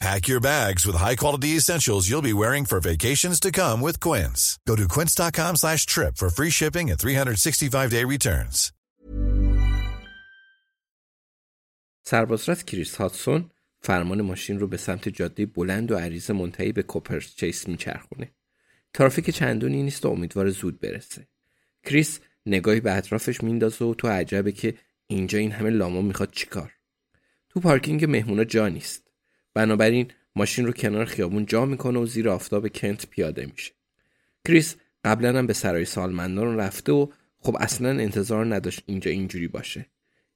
Pack your bags with high-quality essentials you'll be wearing for vacations to come with Quince. Go to quince.com slash trip for free shipping and 365-day returns. سربازرس کریس هاتسون فرمان ماشین رو به سمت جاده بلند و عریض منتهی به کوپرس چیس میچرخونه. ترافیک چندونی نیست و امیدوار زود برسه. کریس نگاهی به اطرافش میندازه و تو عجبه که اینجا این همه لاما می‌خواد چیکار تو پارکینگ مهمونا جا نیست بنابراین ماشین رو کنار خیابون جا می‌کنه و زیر آفتاب کنت پیاده میشه. کریس قبلا هم به سرای سالمندان رفته و خب اصلا انتظار نداشت اینجا اینجوری باشه.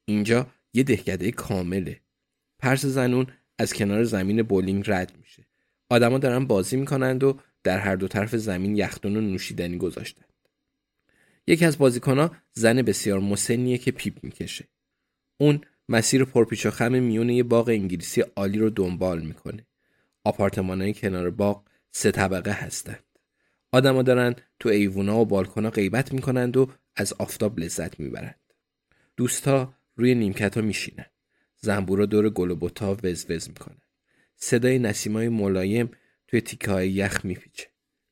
اینجا یه دهکده کامله. پرسه زنون از کنار زمین بولینگ رد میشه. آدما دارن بازی می‌کنند و در هر دو طرف زمین یخدون نوشیدنی گذاشتن. یکی از بازیکنها زن بسیار مسنیه که پیپ می‌کشه. اون مسیر پرپیچ و خم میون یه باغ انگلیسی عالی رو دنبال می‌کنه. آپارتمانهای کنار باغ سه طبقه هستند. آدما دارن تو ایوونا و بالکونا غیبت می‌کنند و از آفتاب لذت می‌برند. دوستا روی نیمکت ها میشینن. زنبورا دور گل و بوتا وز وز می‌کنن. صدای نسیمای ملایم توی تیکه یخ میپیچه.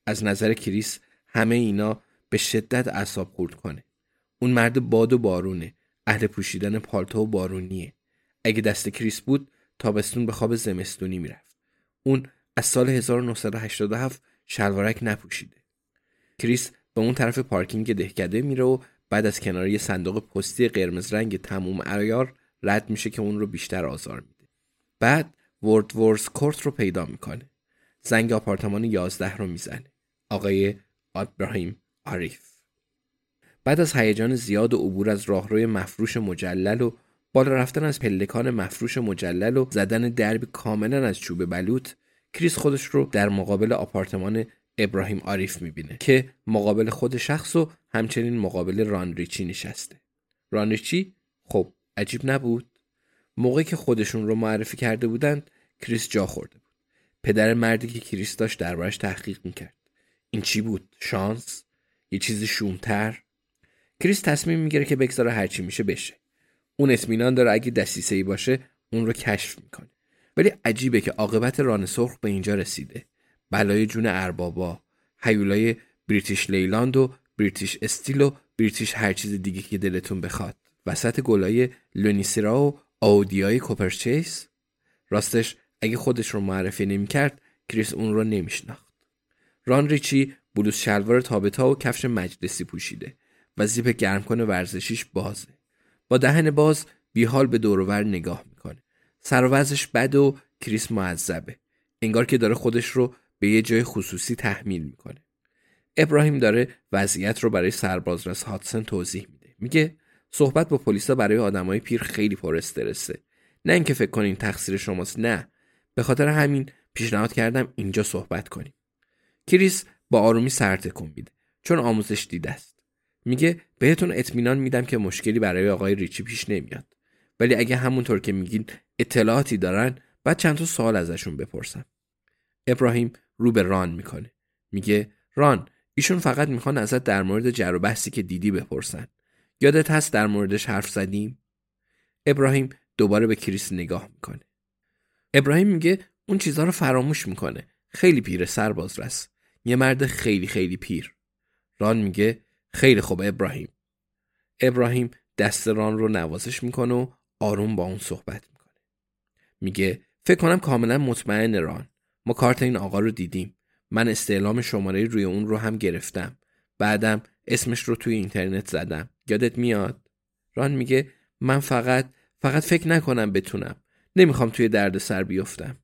از نظر کریس همه اینا به شدت اعصاب خورد کنه. اون مرد باد و بارونه. اهل پوشیدن پالتو و بارونیه. اگه دست کریس بود تابستون به خواب زمستونی می‌رفت. اون از سال 1987 شلوارک نپوشیده. کریس به اون طرف پارکینگ دهکده میره و بعد از کنار یه صندوق پستی قرمز رنگ تموم عیار رد میشه که اون رو بیشتر آزار میده. بعد وردزورث کورت رو پیدا می‌کنه. زنگ آپارتمان 11 رو می‌زنه. آقای ابراهیم آریف بعد از هیجان زیاد و عبور از راهروی مفروش مجلل و بالا رفتن از پلکان مفروش مجلل و زدن دربی کاملا از چوب بلوط کریس خودش رو در مقابل آپارتمان ابراهیم آریف می‌بینه که مقابل خود شخص و همچنین مقابل ران ریچی نشسته. ران ریچی خب عجیب نبود. موقعی که خودشون رو معرفی کرده بودند کریس جا خورده بود. پدر مردی که کریس داشت دربارش تحقیق می‌کرد. این چی بود؟ شانس؟ یه چیزی شومتر؟ کریس تصمیم می‌گیره که بگذاره هرچی میشه بشه. اون اطمینان داره اگه دسیسه ای باشه اون رو کشف می‌کنه. ولی عجیبه که عاقبت ران سرخ به اینجا رسیده. بلای جون اربابا هیولای British Leyland و British Steel و British هر چیز دیگه که دلتون بخواد. وسط گلای لونیسرا و آئودیای کوپرز چیس راستش اگه خودش رو معرفی نمی‌کرد کریس اون رو نمیشناخت. ران ریچی بلوز شلوار تابتا و کفش مجلسی پوشیده. و زیپ گرم کنه ورزشیش بازه. با دهن باز بیحال به دورور نگاه می‌کنه. سر و بد و کریس معذبه. انگار که داره خودش رو به یه جای خصوصی تحمیل می‌کنه. ابراهیم داره وضعیت رو برای سربازرس هاتسن توضیح میده. میگه صحبت با پلیسا برای آدمای پیر خیلی پر استرسه. نه اینکه فکر کنین تقصیر شماست نه. به خاطر همین پیشنهاد کردم اینجا صحبت کنیم کریس با آرومی سر تکون میده. چون آموزش دیده است. میگه بهتون اطمینان میدم که مشکلی برای آقای ریچی پیش نمیاد. ولی اگه همونطور که میگین اطلاعاتی دارن بعد چند تا سوال ازشون بپرسم ابراهیم رو به ران می‌کنه. میگه ران ایشون فقط می‌خوان ازت در مورد جر و بحثی که دیدی بپرسن. یادت هست در موردش حرف زدیم؟ ابراهیم دوباره به کریس نگاه می‌کنه. ابراهیم میگه اون چیزها رو فراموش می‌کنه. خیلی پیر سرباز رس یه مرد خیلی خیلی پیر. ران میگه خیلی خوب ابراهیم. ابراهیم دست ران رو نوازش می‌کنه و آروم با اون صحبت می‌کنه. میگه فکر کنم کاملا مطمئن ران. ما کارت این آقا رو دیدیم. من استعلام شماره روی اون رو هم گرفتم. بعدم اسمش رو توی اینترنت زدم. یادت میاد؟ ران میگه من فقط فقط فکر نکنم بتونم. نمی‌خوام توی درد سر بیفتم.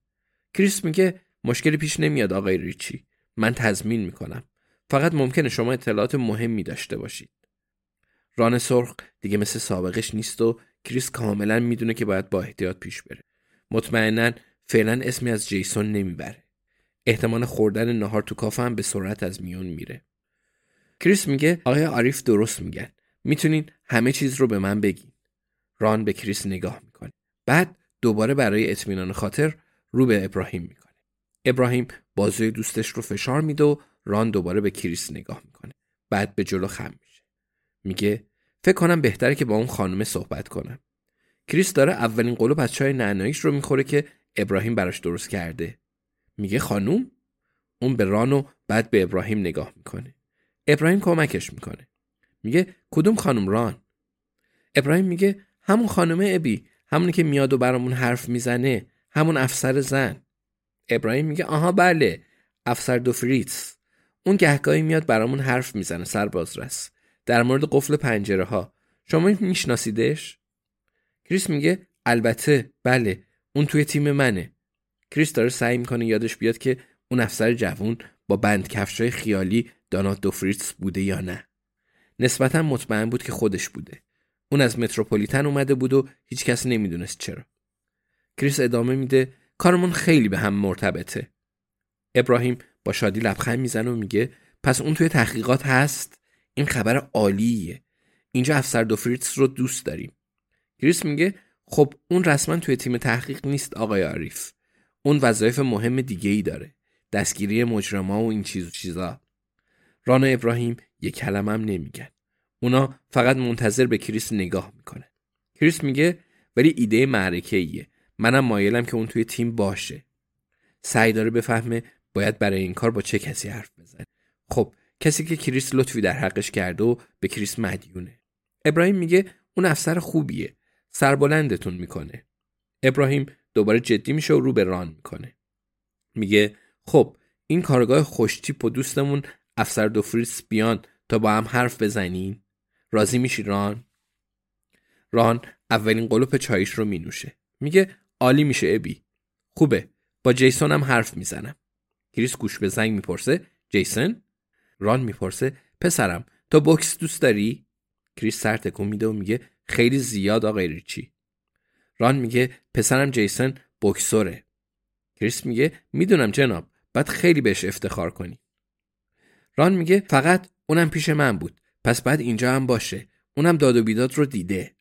کریس میگه مشکلی پیش نمیاد آقای ریچی. من تضمین می‌کنم. فقط ممکنه شما اطلاعات مهمی داشته باشید. ران سرخ دیگه مثل سابقش نیست و کریس کاملا می‌دونه که باید با احتیاط پیش بره. مطمئنا فعلا اسمی از جیسون نمی‌بره. احتمال خوردن نهار تو کافه هم به سرعت از میون میره. کریس میگه آقای آریف درست میگن. می‌تونین همه چیز رو به من بگین. ران به کریس نگاه می‌کنه. بعد دوباره برای اطمینان خاطر رو به ابراهیم می‌کنه. ابراهیم بازوی دوستش رو فشار میده و ران دوباره به کریس نگاه می‌کنه. بعد به جلو خم میشه. میگه فکر کنم بهتره که با اون خانم صحبت کنم. کریس داره اولین قلوپ از چای نعناییش رو می‌خوره که ابراهیم براش درست کرده. میگه خانوم؟ اون به ران و بعد به ابراهیم نگاه می‌کنه. ابراهیم کمکش می‌کنه. میگه کدوم خانم ران؟ ابراهیم میگه همون خانم ابی همونی که میاد و برامون حرف می‌زنه همون افسر زن. ابراهیم میگه آها بله افسر دو فریتس اون گهگاهی میاد برامون حرف می‌زنه سرباز رس. در مورد قفل پنجره ها شما میشناسیدش؟ کریس میگه البته بله اون توی تیم منه. کریس داره سعی می‌کنه یادش بیاد که اون افسر جوون با بند کفشای خیالی دانا دوفریتس بوده یا نه. نسبتا مطمئن بود که خودش بوده. اون از متروپولیتن اومده بود و هیچ کس نمی‌دونست چرا. کریس ادامه میده کارمون خیلی به هم مرتبطه. ابراهیم با شادی لبخند می‌زنه و میگه پس اون توی تحقیقات هست؟ این خبر عالیه. اینجا افسر دوفریتس رو دوست داریم. کریس میگه خب اون رسما توی تیم تحقیق نیست آقای آریف اون وظایف مهم دیگه ای داره. دستگیری مجرما و این چیز و چیزا. ران و ابراهیم یه کلمم نمیگن اونا فقط منتظر به کریس نگاه می‌کنه. کریس میگه ولی ایده معرکه ایه منم مایلم که اون توی تیم باشه. سعی داره بفهمه باید برای این کار با چه کسی حرف بزنه خب کسی که کریس لطفی در حقش کرده و به کریس مدیونه. ابراهیم میگه اون افسر خوبیه. سربلندتون می‌کنه. ابراهیم دوباره جدی میشه و رو به ران می‌کنه. میگه خب این کارآگاه خوشتیپ و دوستمون افسر دو فریتس بیان تا با هم حرف بزنین. راضی میشی ران؟ ران اولین قلوپ چایش رو مینوشه. میگه عالی میشه ابی. خوبه. با جیسون هم حرف می‌زنم. کریس گوش به زنگ می‌پرسه جیسون؟ ران می‌پرسه پسرم تو بوکس دوست داری؟ کریس سر تکون میده و میگه خیلی زیاد آقای ریچی. ران میگه پسرم جیسن بکسوره کریس میگه می‌دونم جناب باید خیلی بهش افتخار کنی. ران میگه فقط اونم پیش من بود پس باید اینجا هم باشه اونم داد و بیداد رو دیده.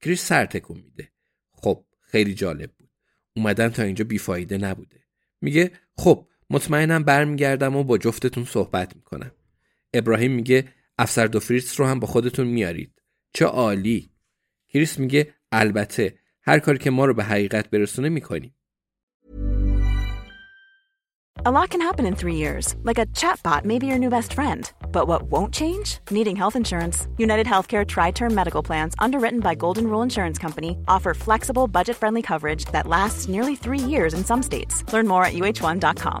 کریس سر تکون میده. خب خیلی جالب بود. اومدن تا اینجا بیفایده نبوده. میگه خب مطمئنم برمیگردم و با جفتتون صحبت می‌کنم ابراهیم میگه افسر دو فریتس رو هم با خودتون میارید چه عالی کریس میگه البته هر کاری که ما رو به حقیقت برسونه می‌کنیم A lot can happen in three years, like a chatbot may be your new best friend. But what won't change? Needing health insurance. United Healthcare Tri Term Medical Plans, underwritten by Golden Rule Insurance Company, offer flexible, budget friendly coverage that lasts nearly three years in some states. Learn more at uh1.com.